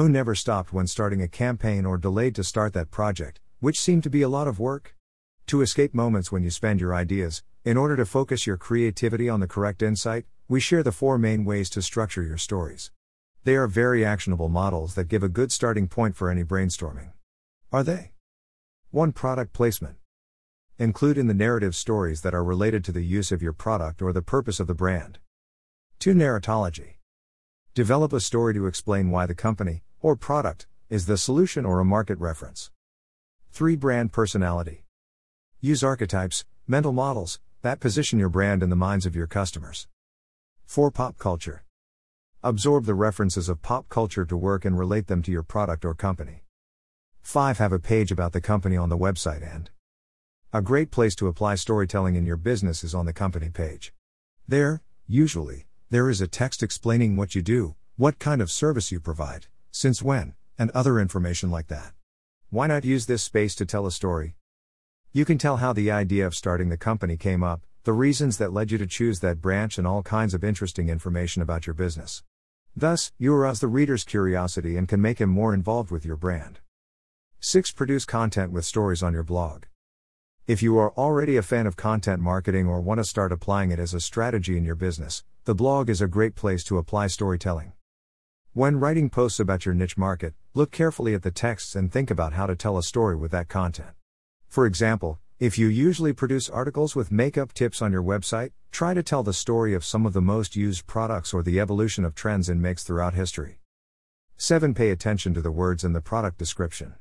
Who never stopped when starting a campaign or delayed to start that project, which seemed to be a lot of work? To escape moments when you spend your ideas, in order to focus your creativity on the correct insight, we share the four main ways to structure your stories. They are very actionable models that give a good starting point for any brainstorming. Are they? 1. Product placement. Include in the narrative stories that are related to the use of your product or the purpose of the brand. 2. Narratology. Develop a story to explain why the company, or product, is the solution or a market reference. 3. Brand personality. Use archetypes, mental models, that position your brand in the minds of your customers. 4. Pop culture. Absorb the references of pop culture to work and relate them to your product or company. 5. Have a page about the company on the website and a great place to apply storytelling in your business is on the company page. There, usually, there is a text explaining what you do, what kind of service you provide, since when, and other information like that. Why not use this space to tell a story? You can tell how the idea of starting the company came up, the reasons that led you to choose that branch, and all kinds of interesting information about your business. Thus, you arouse the reader's curiosity and can make him more involved with your brand. 6. Produce content with stories on your blog. If you are already a fan of content marketing or want to start applying it as a strategy in your business, the blog is a great place to apply storytelling. When writing posts about your niche market, look carefully at the texts and think about how to tell a story with that content. For example, if you usually produce articles with makeup tips on your website, try to tell the story of some of the most used products or the evolution of trends in makes throughout history. 7. Pay attention to the words in the product description.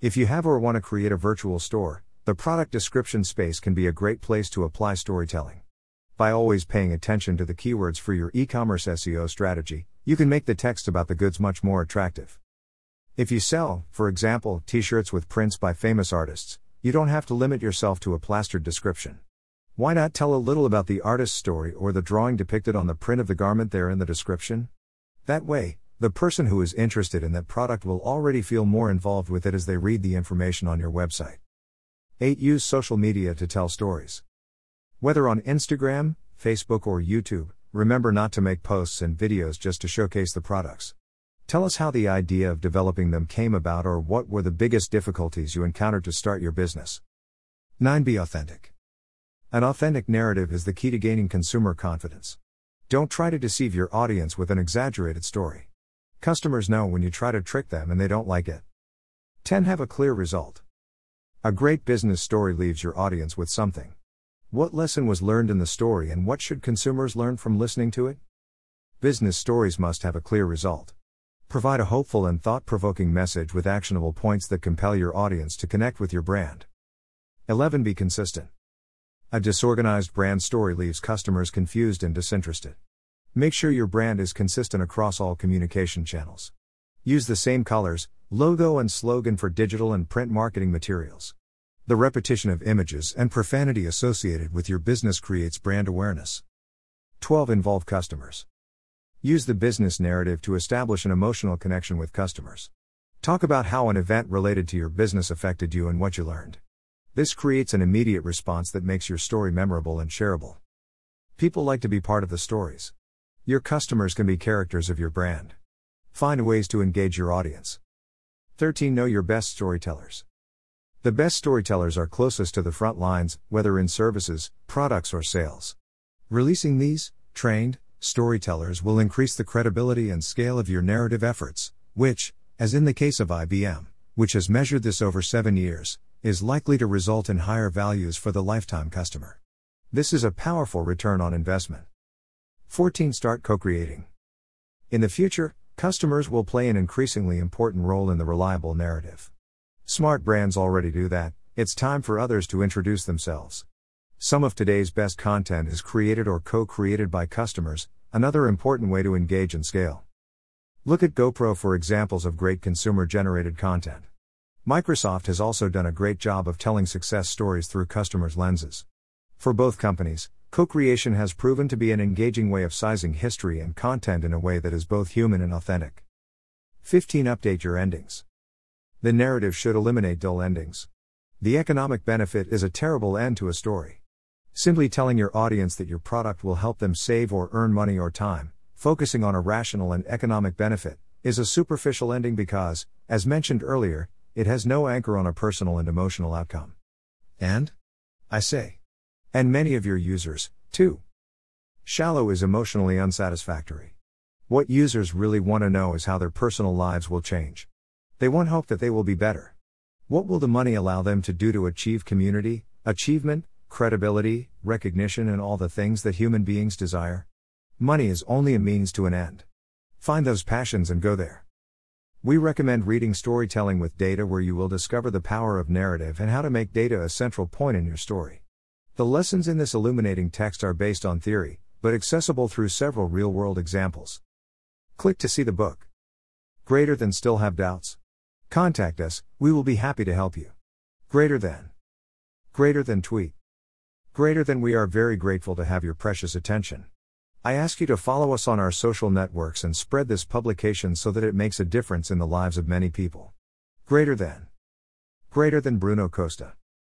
If you have or want to create a virtual store, the product description space can be a great place to apply storytelling. By always paying attention to the keywords for your e commerce SEO strategy, you can make the text about the goods much more attractive. If you sell, for example, t shirts with prints by famous artists, you don't have to limit yourself to a plastered description. Why not tell a little about the artist's story or the drawing depicted on the print of the garment there in the description? That way, the person who is interested in that product will already feel more involved with it as they read the information on your website. 8. Use social media to tell stories. Whether on Instagram, Facebook, or YouTube, remember not to make posts and videos just to showcase the products. Tell us how the idea of developing them came about or what were the biggest difficulties you encountered to start your business. 9. Be authentic. An authentic narrative is the key to gaining consumer confidence. Don't try to deceive your audience with an exaggerated story. Customers know when you try to trick them and they don't like it. 10. Have a clear result. A great business story leaves your audience with something. What lesson was learned in the story and what should consumers learn from listening to it? Business stories must have a clear result. Provide a hopeful and thought provoking message with actionable points that compel your audience to connect with your brand. 11. Be consistent. A disorganized brand story leaves customers confused and disinterested. Make sure your brand is consistent across all communication channels. Use the same colors, logo, and slogan for digital and print marketing materials. The repetition of images and profanity associated with your business creates brand awareness. 12. Involve customers. Use the business narrative to establish an emotional connection with customers. Talk about how an event related to your business affected you and what you learned. This creates an immediate response that makes your story memorable and shareable. People like to be part of the stories. Your customers can be characters of your brand. Find ways to engage your audience. 13. Know your best storytellers. The best storytellers are closest to the front lines, whether in services, products, or sales. Releasing these, trained, storytellers will increase the credibility and scale of your narrative efforts, which, as in the case of IBM, which has measured this over seven years, is likely to result in higher values for the lifetime customer. This is a powerful return on investment. 14. Start co creating. In the future, customers will play an increasingly important role in the reliable narrative. Smart brands already do that, it's time for others to introduce themselves. Some of today's best content is created or co created by customers, another important way to engage and scale. Look at GoPro for examples of great consumer generated content. Microsoft has also done a great job of telling success stories through customers' lenses. For both companies, co creation has proven to be an engaging way of sizing history and content in a way that is both human and authentic. 15. Update your endings. The narrative should eliminate dull endings. The economic benefit is a terrible end to a story. Simply telling your audience that your product will help them save or earn money or time, focusing on a rational and economic benefit, is a superficial ending because, as mentioned earlier, it has no anchor on a personal and emotional outcome. And? I say. And many of your users, too. Shallow is emotionally unsatisfactory. What users really want to know is how their personal lives will change. They want hope that they will be better. What will the money allow them to do to achieve community, achievement, credibility, recognition, and all the things that human beings desire? Money is only a means to an end. Find those passions and go there. We recommend reading Storytelling with Data, where you will discover the power of narrative and how to make data a central point in your story. The lessons in this illuminating text are based on theory, but accessible through several real world examples. Click to see the book. Greater than still have doubts? Contact us, we will be happy to help you. Greater than. Greater than tweet. Greater than we are very grateful to have your precious attention. I ask you to follow us on our social networks and spread this publication so that it makes a difference in the lives of many people. Greater than. Greater than Bruno Costa.